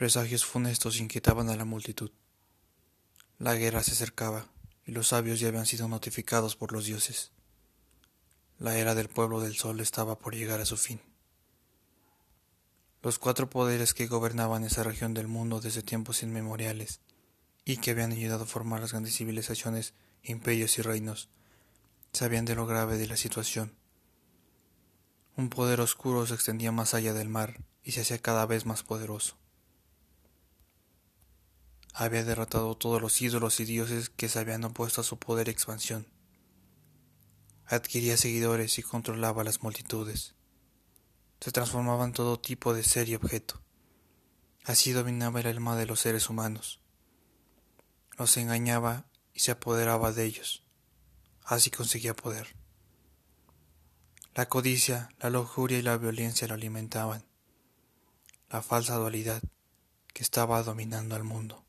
Presagios funestos inquietaban a la multitud. La guerra se acercaba, y los sabios ya habían sido notificados por los dioses. La era del pueblo del sol estaba por llegar a su fin. Los cuatro poderes que gobernaban esa región del mundo desde tiempos inmemoriales y que habían ayudado a formar las grandes civilizaciones, imperios y reinos, sabían de lo grave de la situación. Un poder oscuro se extendía más allá del mar y se hacía cada vez más poderoso había derrotado todos los ídolos y dioses que se habían opuesto a su poder y expansión. Adquiría seguidores y controlaba las multitudes. Se transformaba en todo tipo de ser y objeto. Así dominaba el alma de los seres humanos. Los engañaba y se apoderaba de ellos. Así conseguía poder. La codicia, la lujuria y la violencia lo alimentaban. La falsa dualidad que estaba dominando al mundo.